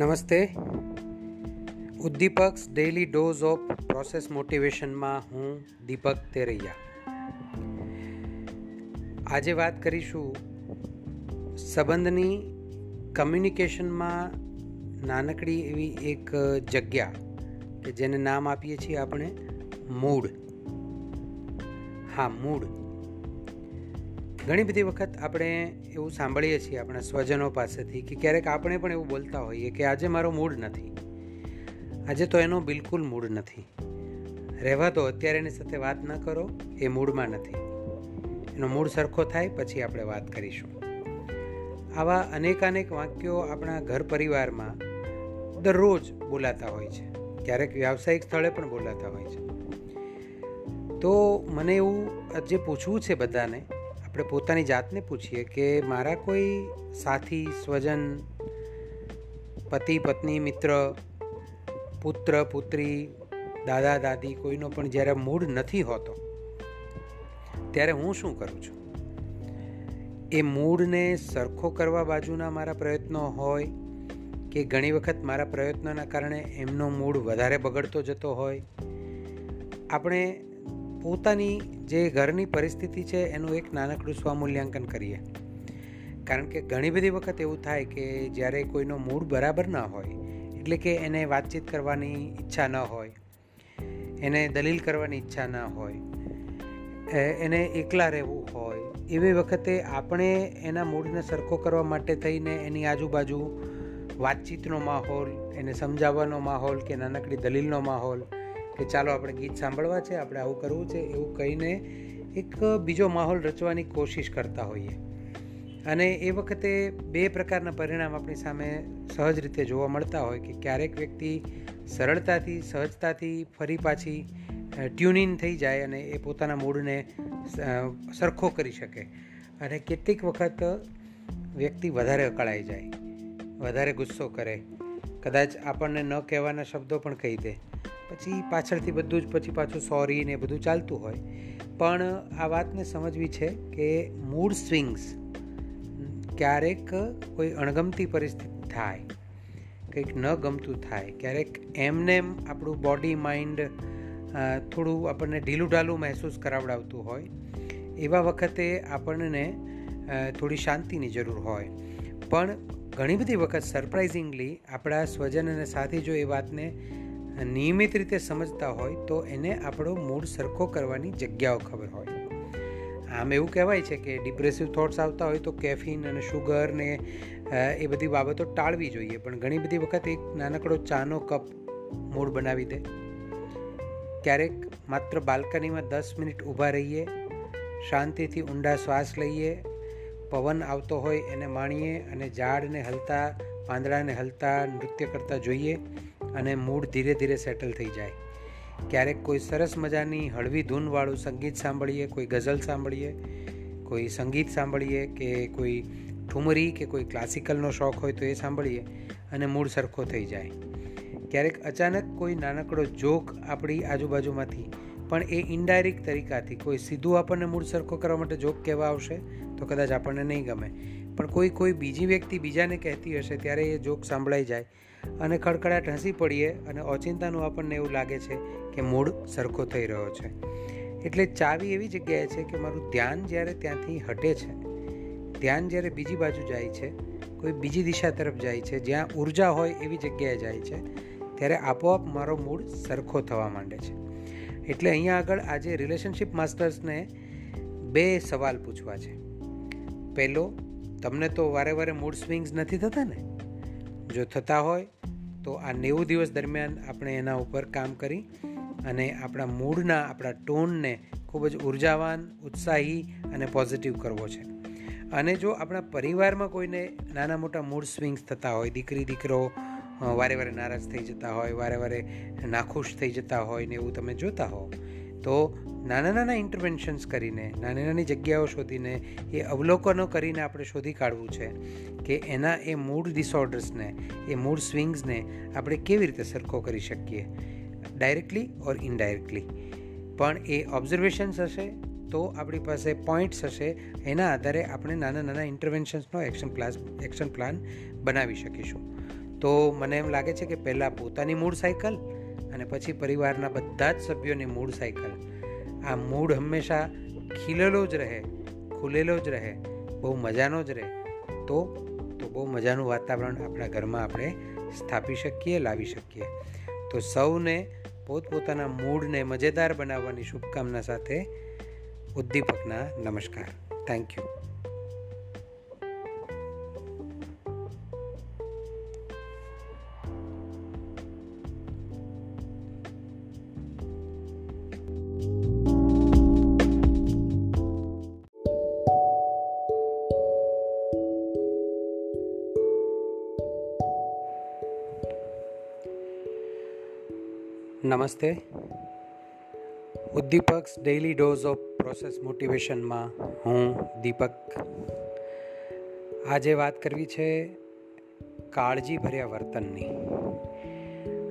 નમસ્તે. Uddipak's daily dose of process મોટિવેશનમાં હું દીપક તેરૈયા. આજે વાત કરીશું સંબંધની કમ્યુનિકેશનમાં નાનકડી એવી એક જગ્યા કે જેને નામ આપીએ છીએ આપણે મૂડ હા મૂડ ઘણી બધી વખત આપણે એવું સાંભળીએ છીએ આપણા સ્વજનો પાસેથી કે ક્યારેક આપણે પણ એવું બોલતા હોઈએ કે આજે મારો મૂડ નથી. આજે તો એનો બિલકુલ મૂડ નથી. રહેવા તો અત્યારે એની સાથે વાત ન કરો, એ મૂડમાં નથી. એનો મૂડ સરખો થાય, પછી આપણે વાત કરીશું. આવા અનેકાનેક વાક્યો આપણા ઘર પરિવારમાં દરરોજ બોલાતા હોય છે. ક્યારેક વ્યાવસાયિક સ્થળે પણ બોલાતા હોય છે. તો મને એવું જે પૂછવું છે બધાને આપણે પોતાની જાતને પૂછીએ કે મારા કોઈ સાથી, સ્વજન, પતિ, પત્ની, મિત્ર, પુત્ર, પુત્રી, દાદા, દાદી કોઈનો પણ જ્યારે મૂડ નથી હોતો, ત્યારે હું શું કરું છું? એ મૂડને સરખો કરવા બાજુના મારા પ્રયત્નો હોય કે ઘણી વખત મારા પ્રયત્નોના કારણે એમનો મૂડ વધારે બગડતો જતો હોય? આપણે પોતાની જે ઘરની પરિસ્થિતિ છે, એનું એક નાનકડું સ્વમૂલ્યાંકન કરીએ. કારણ કે ઘણી બધી વખત એવું થાય કે જ્યારે કોઈનો મૂડ બરાબર ન હોય, એટલે કે એને વાતચીત કરવાની ઈચ્છા ન હોય, એને દલીલ કરવાની ઈચ્છા ન હોય એને એકલા રહેવું હોય, એવી વખતે આપણે એના મૂડને સરખો કરવા માટે થઈને એની આજુબાજુ વાતચીતનો માહોલ, એને સમજાવવાનો માહોલ કે નાનકડી દલીલનો માહોલ કે ચાલો આપણે ગીત સાંભળવા છે, આપણે આવું કરવું છે, એવું કહીને એક બીજો માહોલ રચવાની કોશિશ કરતા હોઈએ. અને એ વખતે બે પ્રકારના પરિણામ આપણી સામે સહજ રીતે જોવા મળતા હોય કે ક્યારેક વ્યક્તિ સરળતાથી, સહજતાથી ફરી પાછી ટ્યુનિંગ થઈ જાય અને એ પોતાના મૂડને સરખો કરી શકે. અને કેટલીક વખત વ્યક્તિ વધારે અકળાઈ જાય, વધારે ગુસ્સો કરે. કદાચ આપણને ન કહેવાના શબ્દો પણ કહી દે. પછી પાછળથી બધું જ, પછી પાછું સોરી ને બધું ચાલતું હોય. પણ આ વાતને સમજવી છે કે મૂડ સ્વિંગ્સ ક્યારેક કોઈ અણગમતી પરિસ્થિતિ થાય, કંઈક ન ગમતું થાય, ક્યારેક એમનેમ આપણું બોડી માઇન્ડ થોડું આપણને ઢીલું ઢાલું મહેસૂસ કરાવડાવતું હોય, એવા વખતે આપણને થોડી શાંતિની જરૂર હોય. પણ ઘણી બધી વખત સરપ્રાઇઝિંગલી આપણા સ્વજન અને સાથી જો એ વાતને નિયમિત રીતે સમજતા હોય તો એને આપણો મૂડ સરખો કરવાની જગ્યાઓ ખબર હોય. આમ એવું કહેવાય છે કે ડિપ્રેસિવ થોટ્સ આવતા હોય તો કેફીન અને શુગર ને એ બધી બાબતો ટાળવી જોઈએ. પણ ઘણી બધી વખત એક નાનકડો ચાનો કપ મૂડ બનાવી દે. ક્યારેક માત્ર બાલ્કનીમાં દસ મિનિટ ઊભા રહીએ, શાંતિથી ઊંડા શ્વાસ લઈએ, પવન આવતો હોય એને માણીએ અને ઝાડને હલતા, પાંદડાને હલતા નૃત્ય કરતા જોઈએ. અને મૂડ ધીરે ધીરે સેટલ થઈ જાય. ક્યારેક કોઈ સરસ મજાની હળવી ધૂનવાળું સંગીત સાંભળીએ, કોઈ ગઝલ સાંભળીએ, કોઈ સંગીત સાંભળીએ કે કોઈ ઠુમરી કે કોઈ ક્લાસિકલનો શોખ હોય તો એ સાંભળીએ અને મૂડ સરખો થઈ જાય. ક્યારેક અચાનક કોઈ નાનકડો જોક આપણી આજુબાજુમાંથી, પણ એ ઇન્ડાયરેક્ટ તરીકાથી કોઈ સીધું આપણને મૂડ સરખો કરવા માટે જોક કહેવા આવશે, તો કદાચ આપણને નહીં ગમે. પણ કોઈ કોઈ બીજી વ્યક્તિ બીજાને કહેતી હશે, ત્યારે એ જોક સાંભળાઈ જાય અને ખડખડાટ હસી પડીએ અને ઓચિંતાનું આપણને એવું લાગે છે કે મૂડ સરખો થઈ રહ્યો છે. એટલે ચાવી એવી જગ્યાએ છે કે મારું ધ્યાન જ્યારે ત્યાંથી હટે છે, ધ્યાન જ્યારે બીજી બાજુ જાય છે, કોઈ બીજી દિશા તરફ જાય છે, જ્યાં ઊર્જા હોય એવી જગ્યાએ જાય છે, ત્યારે આપોઆપ મારો મૂડ સરખો થવા માંડે છે. એટલે અહીંયા આગળ આજે રિલેશનશિપ માસ્ટર્સને બે સવાલ પૂછવા છે. પહેલો, તમને તો વારે વારે મૂડ સ્વિંગ્સ નથી થતા ને? જો થતા હોય, તો આ નેવું દિવસ દરમિયાન આપણે એના ઉપર કામ કરી અને આપણા મૂડના, આપણા ટોનને ખૂબ જ ઉર્જાવાન, ઉત્સાહી અને પોઝિટિવ કરવો છે. અને જો આપણા પરિવારમાં કોઈને નાના મોટા મૂડ સ્વિંગ્સ થતા હોય, દીકરી, દીકરો વારે વારે નારાજ થઈ જતા હોય, વારે વારે નાખુશ થઈ જતા હોય ને એવું તમે જોતા હો, તો નાના નાના ઇન્ટરવેન્શન્સ કરીને, નાની નાની જગ્યાઓ શોધીને, એ અવલોકનો કરીને આપણે શોધી કાઢવું છે કે એના એ મૂડ ડિસઓર્ડર્સને એ મૂડ સ્વિંગ્સને આપણે કેવી રીતે સરખો કરી શકીએ ડાયરેક્ટલી ઓર ઇનડાયરેક્ટલી પણ એ ઓબ્ઝર્વેશન્સ હશે તો આપણી પાસે પોઈન્ટ્સ હશે, એના આધારે આપણે નાના નાના ઇન્ટરવેન્શન્સનો એક્શન પ્લાસ એક્શન પ્લાન બનાવી શકીશું. તો મને એમ લાગે છે કે પહેલાં પોતાની મૂળ સાયકલ અને પછી પરિવારના બધા જ સભ્યોની મૂળ સાયકલ આ મૂડ હંમેશા ખીલેલો જ રહે, ખુલેલો જ રહે, બહુ મજાનો જ રહે. તો તો બહુ મજાનું વાતાવરણ આપણા ઘરમાં આપણે સ્થાપી શકીએ, લાવી શકીએ. તો સૌને પોતપોતાના મૂડને મજેદાર બનાવવાની શુભકામના સાથે ઉદ્દીપકના નમસ્કાર. થેન્ક યુ નમસ્તે. Uddipak's daily dose of process મોટિવેશનમાં હું દીપક. આજે વાત કરવી છે કાળજીભર્યા વર્તનની.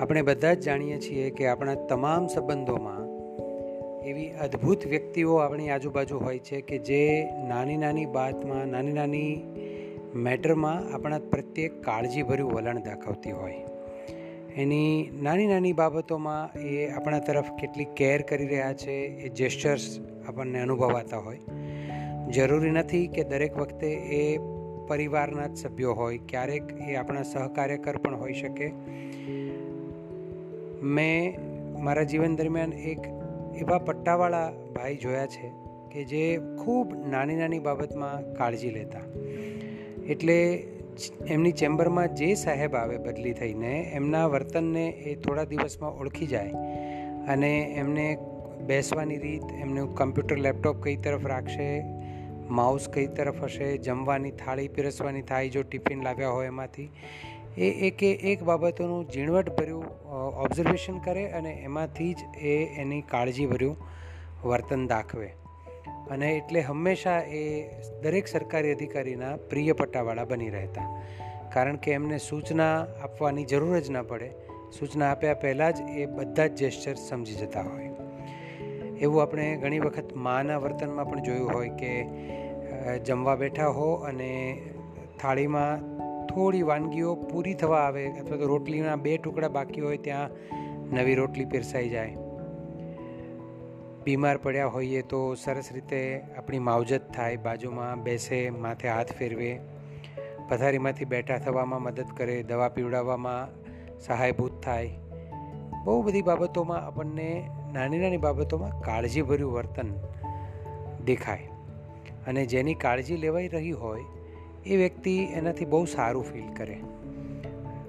આપણે બધા જ જાણીએ છીએ કે આપણા તમામ સંબંધોમાં એવી અદ્ભુત વ્યક્તિઓ આપણી આજુબાજુ હોય છે કે જે નાની નાની બાતમાં, નાની નાની મેટરમાં આપણા પ્રત્યે કાળજીભર્યું વલણ દાખવતી હોય. એની નાની નાની બાબતોમાં એ આપણા તરફ કેટલી કેર કરી રહ્યા છે એ જેસ્ચર્સ આપણને અનુભવાતા હોય. જરૂરી નથી કે દરેક વખતે એ પરિવારના જ સભ્યો હોય, ક્યારેક એ આપણા સહકાર્યકર પણ હોઈ શકે. મેં મારા જીવન દરમિયાન એક એવા પટ્ટાવાળા ભાઈ જોયા છે કે જે ખૂબ નાની નાની બાબતમાં કાળજી લેતા. એટલે એમની ચેમ્બરમાં જે સાહેબ આવે બદલી થઈને, એમના વર્તનને એ થોડા દિવસમાં ઓળખી જાય અને એમને બેસવાની રીત, એમનું કમ્પ્યુટર લેપટોપ કઈ તરફ રાખશે, માઉસ કઈ તરફ હશે, જમવાની થાળી પીરસવાની થાય જો ટિફિન લાવ્યા હોય એમાંથી, એ એકે એક બાબતોનું ઝીણવટભર્યું ઓબ્ઝર્વેશન કરે અને એમાંથી જ એ એની કાળજીભર્યું વર્તન દાખવે. અને એટલે હંમેશા એ દરેક સરકારી અધિકારીના પ્રિય પટ્ટાવાળા બની રહેતા. કારણ કે એમને સૂચના આપવાની જરૂર જ ન પડે. સૂચના આપ્યા પહેલાં જ એ બધા જ જેસ્ચર સમજી જતા હોય. એવું આપણે ઘણી વખત માના વર્તનમાં પણ જોયું હોય કે જમવા બેઠા હો અને થાળીમાં થોડી વાનગીઓ પૂરી થવા આવે અથવા તો રોટલીના બે ટુકડા બાકી હોય ત્યાં નવી રોટલી પીરસાઈ જાય. બીમાર પડ્યા હોઈએ તો સરસ રીતે આપણી માવજત થાય, બાજુમાં બેસે, માથે હાથ ફેરવે, પથારીમાંથી બેઠા થવામાં મદદ કરે, દવા પીવડાવવામાં સહાયભૂત થાય. બહુ બધી બાબતોમાં આપણને, નાની નાની બાબતોમાં કાળજીભર્યું વર્તન દેખાય. અને જેની કાળજી લેવાઈ રહી હોય, એ વ્યક્તિ એનાથી બહુ સારું ફીલ કરે.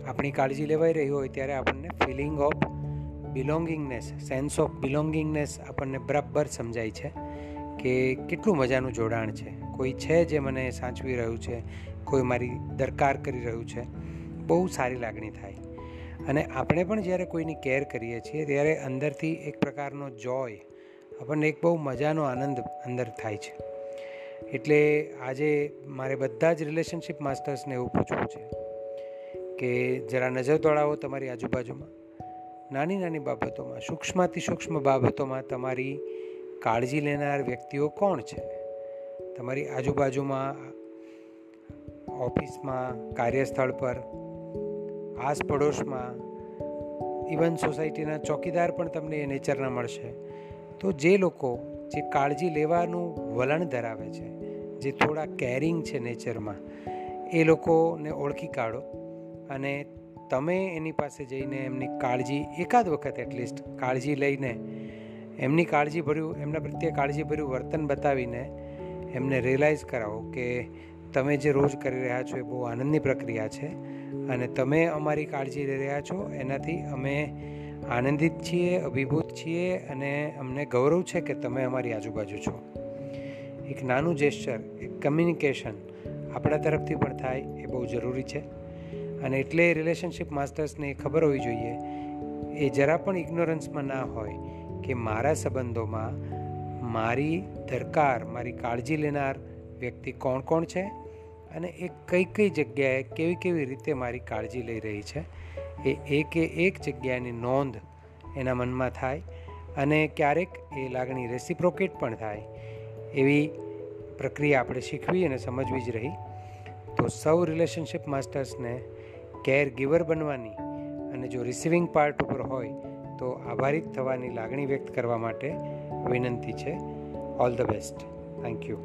આપણી કાળજી લેવાઈ રહી હોય ત્યારે આપણને feeling of belongingness sense of belongingness આપણને બરાબર સમજાય છે કે કેટલું મજાનું જોડાણ છે. કોઈ છે જે મને સાચવી રહ્યું છે, કોઈ મારી દરકાર કરી રહ્યું છે. બહુ સારી લાગણી થાય. અને આપણે પણ જ્યારે કોઈની કેર કરીએ છીએ ત્યારે અંદરથી એક પ્રકારનો જોય આપણને એક બહુ મજાનો આનંદ અંદર થાય છે. એટલે આજે મારે બધા જ રિલેશનશિપ માસ્ટર્સને એવું પૂછવું છે કે જરા નજર દોડાવો તમારી આજુબાજુમાં. નાની નાની બાબતોમાં, સૂક્ષ્મથી સૂક્ષ્મ બાબતોમાં તમારી કાળજી લેનાર વ્યક્તિઓ કોણ છે? તમારી આજુબાજુમાં ઓફિસમાં, કાર્યસ્થળ પર, આસપડોશમાં, ઇવન સોસાયટીના ચોકીદાર પણ તમને એ નેચરના મળશે. તો જે લોકો જે કાળજી લેવાનું વલણ ધરાવે છે, જે થોડા કેરિંગ છે નેચરમાં એ લોકોને ઓળખી કાઢો અને તમે એની પાસે જઈને એમની કાળજી એકાદ વખત એટલીસ્ટ કાળજી લઈને એમની કાળજીભર્યું, એમના પ્રત્યે કાળજીભર્યું વર્તન બતાવીને એમને રિયલાઇઝ કરાવો કે તમે જે રોજ કરી રહ્યા છો એ બહુ આનંદની પ્રક્રિયા છે અને તમે અમારી કાળજી લઈ રહ્યા છો. એનાથી અમે આનંદિત છીએ, અભિભૂત છીએ અને અમને ગૌરવ છે કે તમે અમારી આજુબાજુ છો. એક નાનું જેસ્ચર એક કમ્યુનિકેશન આપણા તરફથી પણ થાય એ બહુ જરૂરી છે. અને એટલે રિલેશનશિપ માસ્ટર્સને ખબર હોવી જોઈએ. એ જરા પણ ઇગ્નોરન્સમાં ના હોય કે મારા સંબંધોમાં મારી દરકાર, મારી કાળજી લેનાર વ્યક્તિ કોણ કોણ છે અને એ કઈ કઈ જગ્યાએ કેવી કેવી રીતે મારી કાળજી લઈ રહી છે. એ એકે એક જગ્યાની નોંધ એના મનમાં થાય અને ક્યારેક એ લાગણી રેસિપ્રોકેટ પણ થાય. એવી પ્રક્રિયા આપણે શીખવી અને સમજવી જ રહી. તો સૌ રિલેશનશિપ માસ્ટર્સને કેર ગિવર બનવાની અને જો રિસીવિંગ પાર્ટ ઉપર હોય તો આભારિત થવાની લાગણી વ્યક્ત કરવા માટે વિનંતી છે. All the best thank you